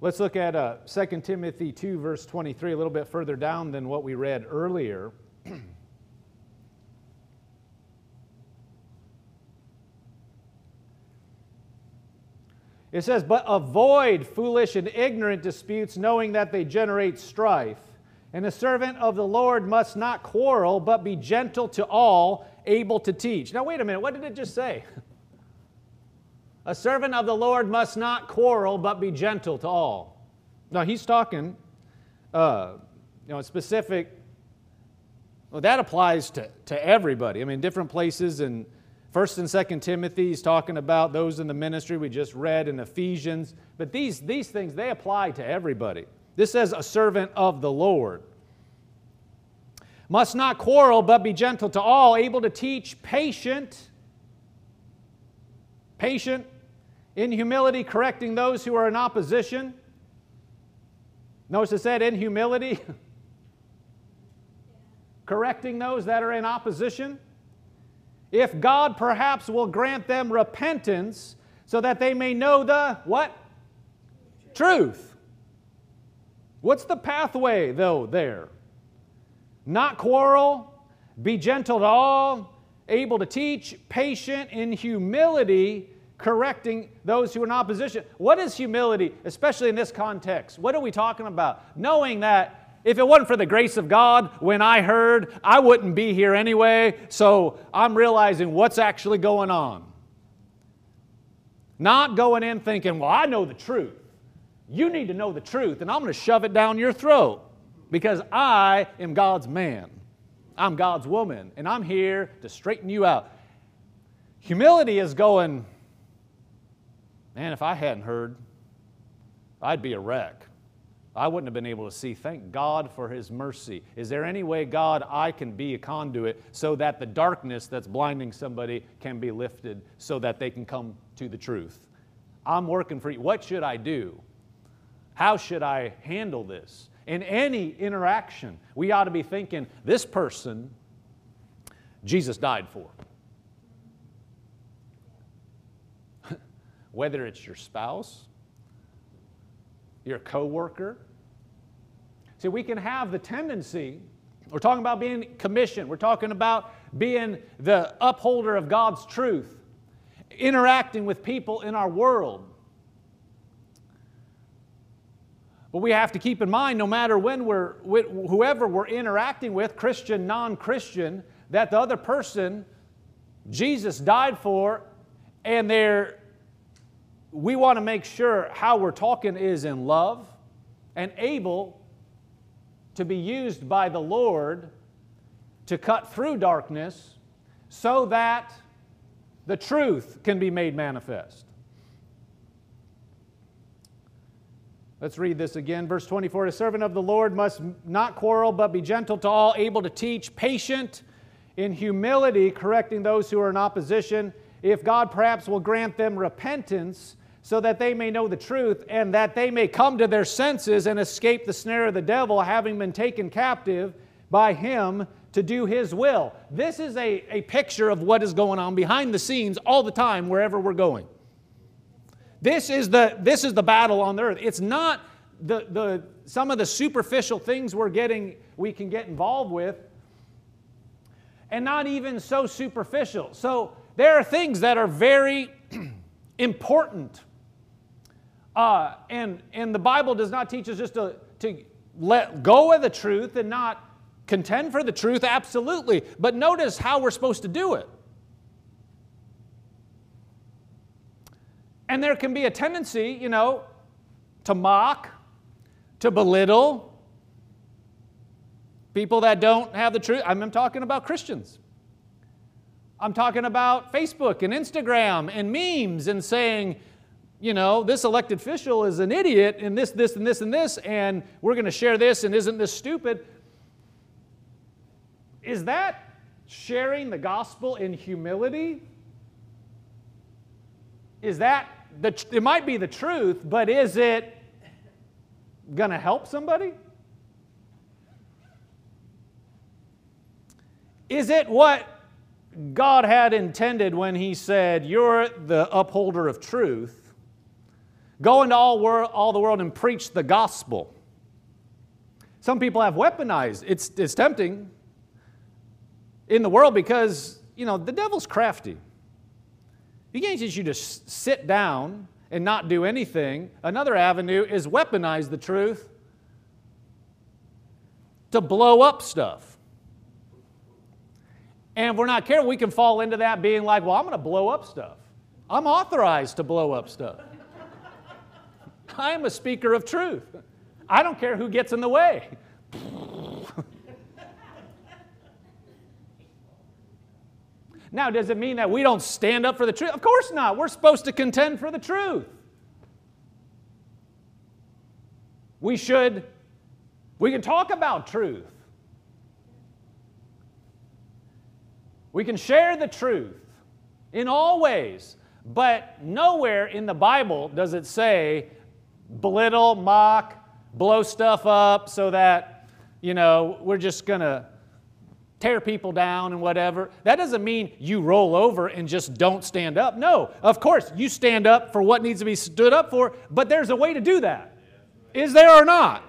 Let's look at uh, 2 Timothy 2, verse 23, a little bit further down than what we read earlier. It says, But avoid foolish and ignorant disputes, knowing that they generate strife. And a servant of the Lord must not quarrel, but be gentle to all, able to teach. Now, wait a minute, what did it just say? A servant of the Lord must not quarrel, but be gentle to all. Now, he's talking, uh, you know, specific. Well, that applies to, to everybody. I mean, different places and First and Second Timothy, he's talking about those in the ministry we just read in Ephesians. But these, these things, they apply to everybody. This says a servant of the Lord. Must not quarrel, but be gentle to all, able to teach, patient, patient, in humility, correcting those who are in opposition. Notice it said in humility, correcting those that are in opposition if God perhaps will grant them repentance so that they may know the what? Truth. What's the pathway, though, there? Not quarrel, be gentle to all, able to teach, patient in humility, correcting those who are in opposition. What is humility, especially in this context? What are we talking about? Knowing that if it wasn't for the grace of God, when I heard, I wouldn't be here anyway. So I'm realizing what's actually going on. Not going in thinking, well, I know the truth. You need to know the truth, and I'm going to shove it down your throat because I am God's man. I'm God's woman, and I'm here to straighten you out. Humility is going, man, if I hadn't heard, I'd be a wreck. I wouldn't have been able to see. Thank God for His mercy. Is there any way, God, I can be a conduit so that the darkness that's blinding somebody can be lifted so that they can come to the truth? I'm working for you. What should I do? How should I handle this? In any interaction, we ought to be thinking, this person, Jesus died for. Whether it's your spouse, your coworker. See, we can have the tendency, we're talking about being commissioned, we're talking about being the upholder of God's truth, interacting with people in our world. But we have to keep in mind, no matter when we're, whoever we're interacting with, Christian, non Christian, that the other person Jesus died for, and they're we want to make sure how we're talking is in love and able to be used by the Lord to cut through darkness so that the truth can be made manifest. Let's read this again. Verse 24 A servant of the Lord must not quarrel, but be gentle to all, able to teach, patient in humility, correcting those who are in opposition. If God perhaps will grant them repentance, so that they may know the truth and that they may come to their senses and escape the snare of the devil, having been taken captive by him to do his will. This is a, a picture of what is going on behind the scenes all the time, wherever we're going. This is the, this is the battle on the earth. It's not the, the, some of the superficial things we're getting, we can get involved with, and not even so superficial. So there are things that are very important uh, and, and the Bible does not teach us just to, to let go of the truth and not contend for the truth, absolutely. But notice how we're supposed to do it. And there can be a tendency, you know, to mock, to belittle people that don't have the truth. I'm talking about Christians. I'm talking about Facebook and Instagram and memes and saying, you know, this elected official is an idiot and this, this, and this, and this, and we're going to share this, and isn't this stupid? Is that sharing the gospel in humility? Is that, the, it might be the truth, but is it going to help somebody? Is it what God had intended when He said, You're the upholder of truth? Go into all, all the world and preach the gospel. Some people have weaponized. It's, it's tempting in the world because, you know, the devil's crafty. He can't you just sit down and not do anything. Another avenue is weaponize the truth to blow up stuff. And if we're not careful, we can fall into that being like, well, I'm going to blow up stuff. I'm authorized to blow up stuff. I am a speaker of truth. I don't care who gets in the way. Now, does it mean that we don't stand up for the truth? Of course not. We're supposed to contend for the truth. We should, we can talk about truth. We can share the truth in all ways, but nowhere in the Bible does it say belittle, mock, blow stuff up so that, you know, we're just going to tear people down and whatever. That doesn't mean you roll over and just don't stand up. No, of course, you stand up for what needs to be stood up for, but there's a way to do that. Is there or not?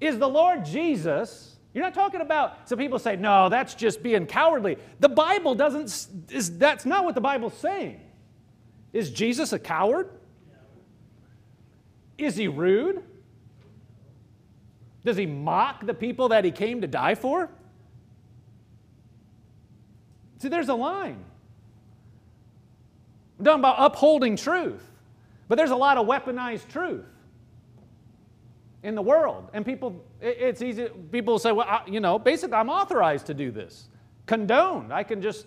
Is the Lord Jesus you're not talking about, some people say, no, that's just being cowardly. The Bible doesn't, is, that's not what the Bible's saying. Is Jesus a coward? Is he rude? Does he mock the people that he came to die for? See, there's a line. I'm talking about upholding truth, but there's a lot of weaponized truth in the world. And people, it's easy, people say, well, I, you know, basically, I'm authorized to do this. Condoned. I can just,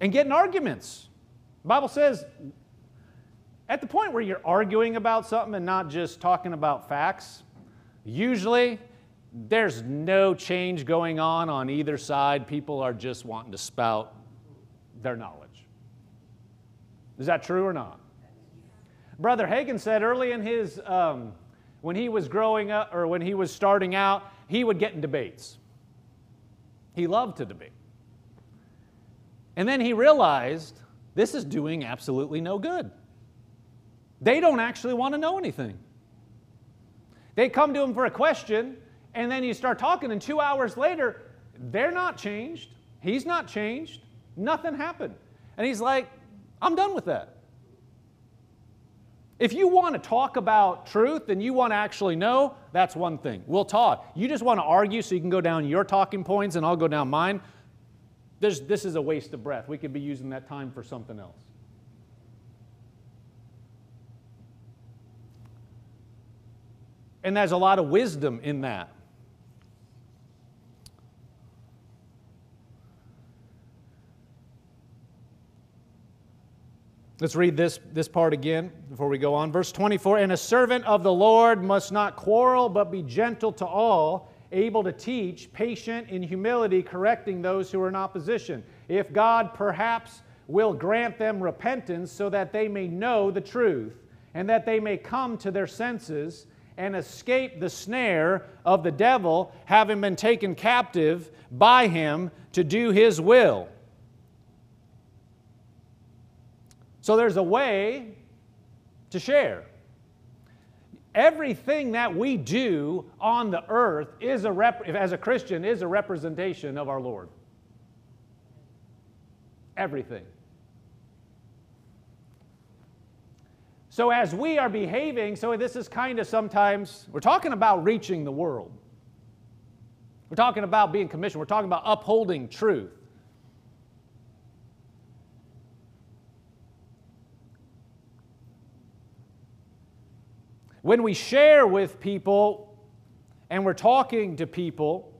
and get in arguments. The Bible says, at the point where you're arguing about something and not just talking about facts, usually there's no change going on on either side. People are just wanting to spout their knowledge. Is that true or not? Brother Hagin said early in his um, when he was growing up or when he was starting out, he would get in debates. He loved to debate. And then he realized this is doing absolutely no good. They don't actually want to know anything. They come to him for a question, and then you start talking, and two hours later, they're not changed. He's not changed. Nothing happened. And he's like, I'm done with that. If you want to talk about truth and you want to actually know, that's one thing. We'll talk. You just want to argue so you can go down your talking points and I'll go down mine. There's, this is a waste of breath. We could be using that time for something else. And there's a lot of wisdom in that. Let's read this, this part again before we go on. Verse 24 And a servant of the Lord must not quarrel, but be gentle to all, able to teach, patient in humility, correcting those who are in opposition. If God perhaps will grant them repentance so that they may know the truth, and that they may come to their senses and escape the snare of the devil, having been taken captive by him to do his will. So there's a way to share. Everything that we do on the earth is a rep- as a Christian is a representation of our Lord. Everything. So as we are behaving, so this is kind of sometimes we're talking about reaching the world. We're talking about being commissioned. We're talking about upholding truth. When we share with people and we're talking to people,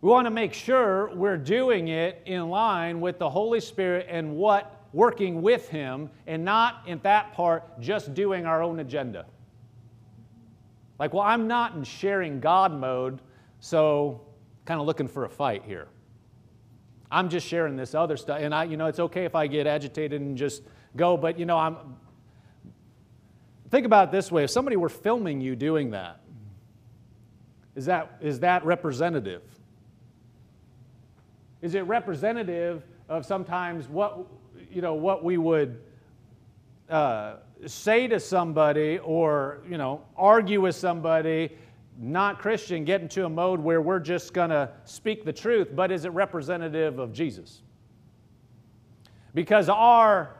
we want to make sure we're doing it in line with the Holy Spirit and what working with Him, and not in that part just doing our own agenda. Like, well, I'm not in sharing God mode, so kind of looking for a fight here. I'm just sharing this other stuff, and I, you know, it's okay if I get agitated and just go, but you know, I'm Think about it this way if somebody were filming you doing that, is that, is that representative? Is it representative of sometimes what, you know, what we would uh, say to somebody or, you know, argue with somebody, not Christian, get into a mode where we're just going to speak the truth, but is it representative of Jesus? Because our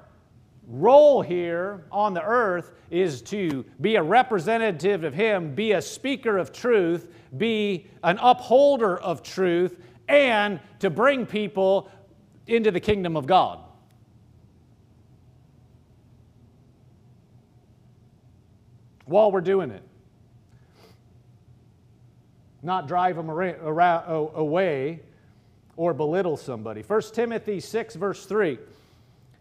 role here on the earth is to be a representative of Him, be a speaker of truth, be an upholder of truth, and to bring people into the kingdom of God. While we're doing it, not drive them away or belittle somebody. 1 Timothy 6, verse 3.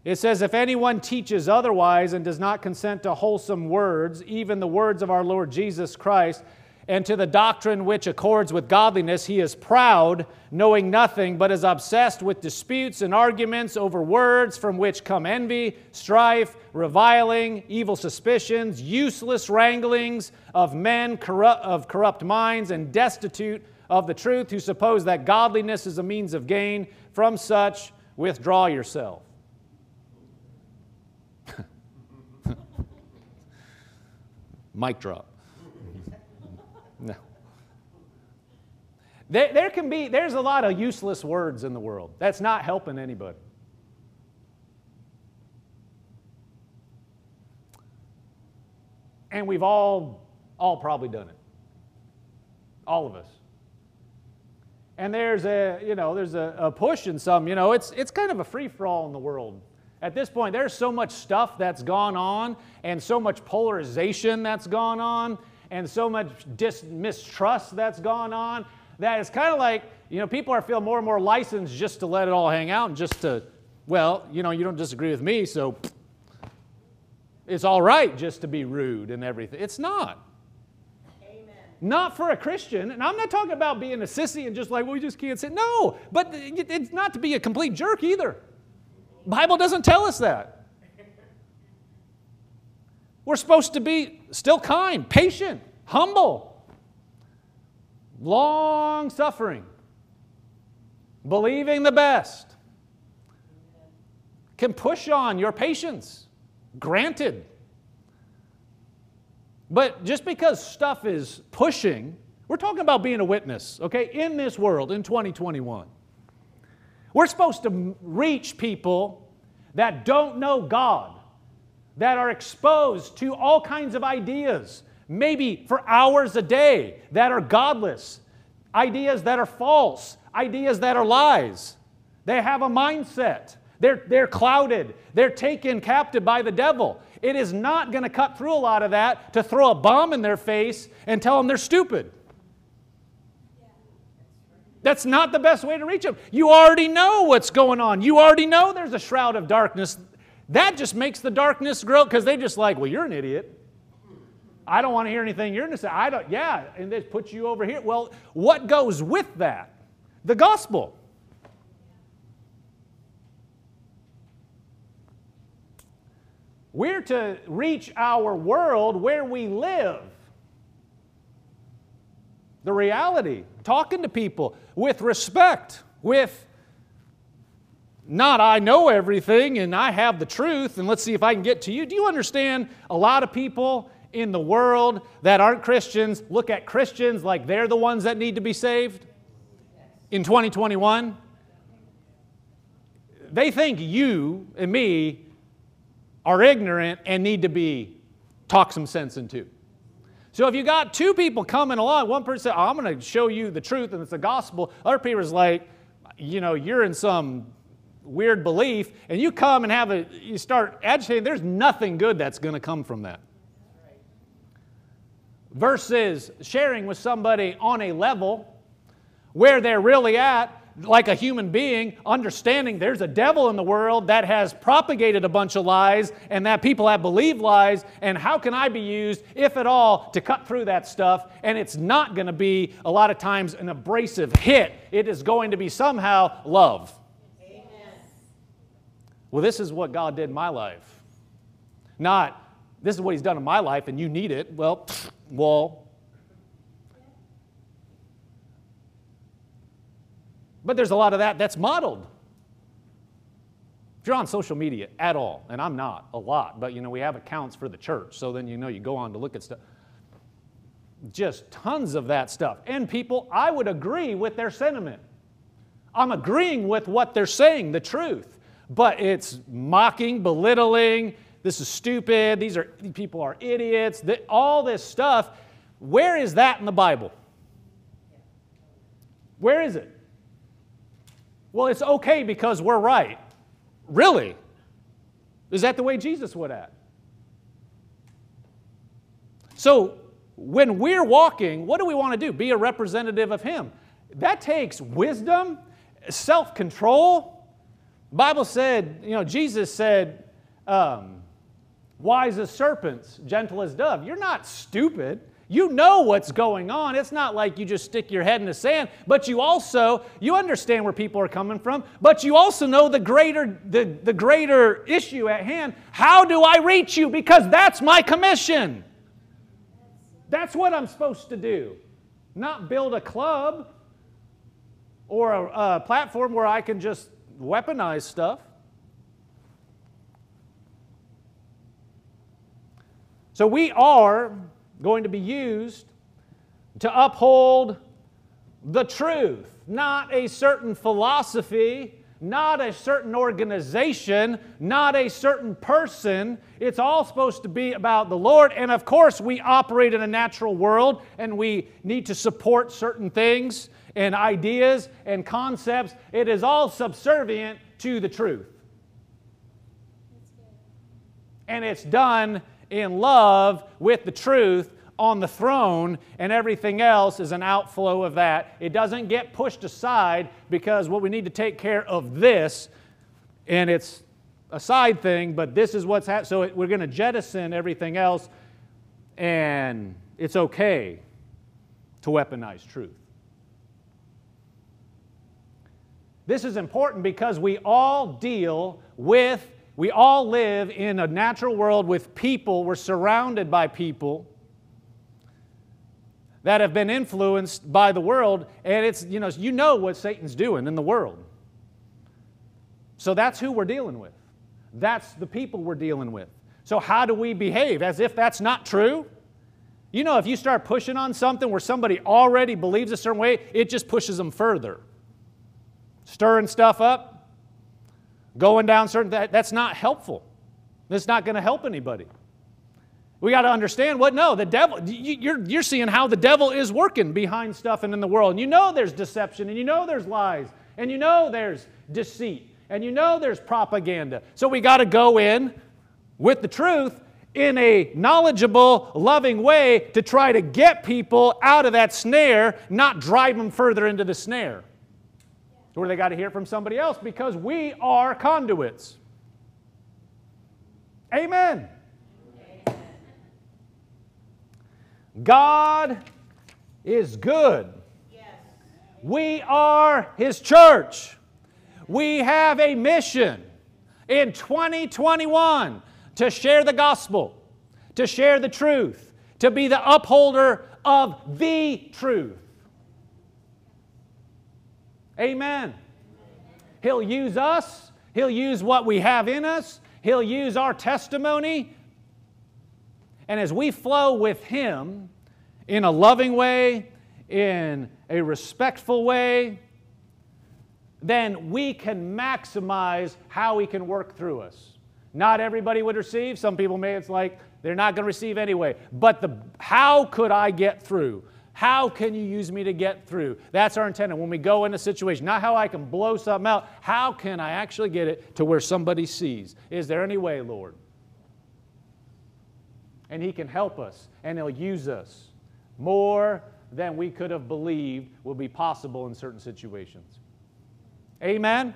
It says, If anyone teaches otherwise and does not consent to wholesome words, even the words of our Lord Jesus Christ, and to the doctrine which accords with godliness, he is proud, knowing nothing, but is obsessed with disputes and arguments over words from which come envy, strife, reviling, evil suspicions, useless wranglings of men corrupt, of corrupt minds and destitute of the truth, who suppose that godliness is a means of gain. From such, withdraw yourself. Mic drop. no. There, there can be, there's a lot of useless words in the world. That's not helping anybody. And we've all, all probably done it. All of us. And there's a, you know, there's a, a push in some, you know, it's, it's kind of a free for all in the world at this point, there's so much stuff that's gone on, and so much polarization that's gone on, and so much dis- mistrust that's gone on, that it's kind of like, you know, people are feeling more and more licensed just to let it all hang out and just to, well, you know, you don't disagree with me, so it's all right just to be rude and everything. It's not. Amen. Not for a Christian. And I'm not talking about being a sissy and just like, well, we just can't say. No, but it's not to be a complete jerk either. Bible doesn't tell us that. We're supposed to be still kind, patient, humble, long suffering, believing the best. Can push on your patience, granted. But just because stuff is pushing, we're talking about being a witness, okay, in this world in 2021. We're supposed to reach people that don't know God, that are exposed to all kinds of ideas, maybe for hours a day, that are godless, ideas that are false, ideas that are lies. They have a mindset. They're, they're clouded. They're taken captive by the devil. It is not going to cut through a lot of that to throw a bomb in their face and tell them they're stupid. That's not the best way to reach them. You already know what's going on. You already know there's a shroud of darkness. That just makes the darkness grow because they just like, well, you're an idiot. I don't want to hear anything you're going to say. I don't, yeah, and they put you over here. Well, what goes with that? The gospel. We're to reach our world where we live the reality, talking to people with respect, with not I know everything and I have the truth and let's see if I can get to you. Do you understand a lot of people in the world that aren't Christians look at Christians like they're the ones that need to be saved in 2021? They think you and me are ignorant and need to be talked some sense into. So if you got two people coming along, one person oh, I'm going to show you the truth and it's the gospel. Other people is like, you know, you're in some weird belief, and you come and have a, you start agitating, there's nothing good that's going to come from that. Versus sharing with somebody on a level where they're really at like a human being, understanding there's a devil in the world that has propagated a bunch of lies and that people have believed lies, and how can I be used, if at all, to cut through that stuff? And it's not going to be a lot of times an abrasive hit, it is going to be somehow love. Amen. Well, this is what God did in my life. Not, this is what He's done in my life and you need it. Well, well, But there's a lot of that that's modeled. If you're on social media at all, and I'm not a lot, but you know, we have accounts for the church, so then you know you go on to look at stuff. Just tons of that stuff. And people, I would agree with their sentiment. I'm agreeing with what they're saying, the truth. But it's mocking, belittling, this is stupid, these are people are idiots, all this stuff. Where is that in the Bible? Where is it? Well, it's okay because we're right. Really? Is that the way Jesus would act? So, when we're walking, what do we want to do? Be a representative of Him. That takes wisdom, self control. Bible said, you know, Jesus said, um, wise as serpents, gentle as dove. You're not stupid. You know what's going on. It's not like you just stick your head in the sand, but you also, you understand where people are coming from, but you also know the greater, the, the greater issue at hand. How do I reach you? Because that's my commission. That's what I'm supposed to do. Not build a club or a, a platform where I can just weaponize stuff. So we are going to be used to uphold the truth, not a certain philosophy, not a certain organization, not a certain person. It's all supposed to be about the Lord. And of course, we operate in a natural world and we need to support certain things and ideas and concepts. It is all subservient to the truth. And it's done in love with the truth on the throne, and everything else is an outflow of that. It doesn't get pushed aside because what we need to take care of this, and it's a side thing, but this is what's happening. So it, we're going to jettison everything else, and it's okay to weaponize truth. This is important because we all deal with, we all live in a natural world with people, we're surrounded by people that have been influenced by the world, and it's, you know, you know what Satan's doing in the world. So that's who we're dealing with. That's the people we're dealing with. So, how do we behave as if that's not true? You know, if you start pushing on something where somebody already believes a certain way, it just pushes them further. Stirring stuff up, going down certain, that, that's not helpful. That's not going to help anybody. We got to understand what? No, the devil, you're, you're seeing how the devil is working behind stuff and in the world. And you know there's deception, and you know there's lies, and you know there's deceit, and you know there's propaganda. So we got to go in with the truth in a knowledgeable, loving way to try to get people out of that snare, not drive them further into the snare. Where they got to hear from somebody else because we are conduits. Amen. God is good. We are His church. We have a mission in 2021 to share the gospel, to share the truth, to be the upholder of the truth. Amen. He'll use us, He'll use what we have in us, He'll use our testimony and as we flow with Him in a loving way, in a respectful way, then we can maximize how He can work through us. Not everybody would receive. Some people may, it's like they're not going to receive anyway. But the how could I get through? How can you use me to get through? That's our intent. when we go in a situation, not how I can blow something out, how can I actually get it to where somebody sees? Is there any way, Lord? and He can help us and He'll use us more than we could have believed would be possible in certain situations. Amen?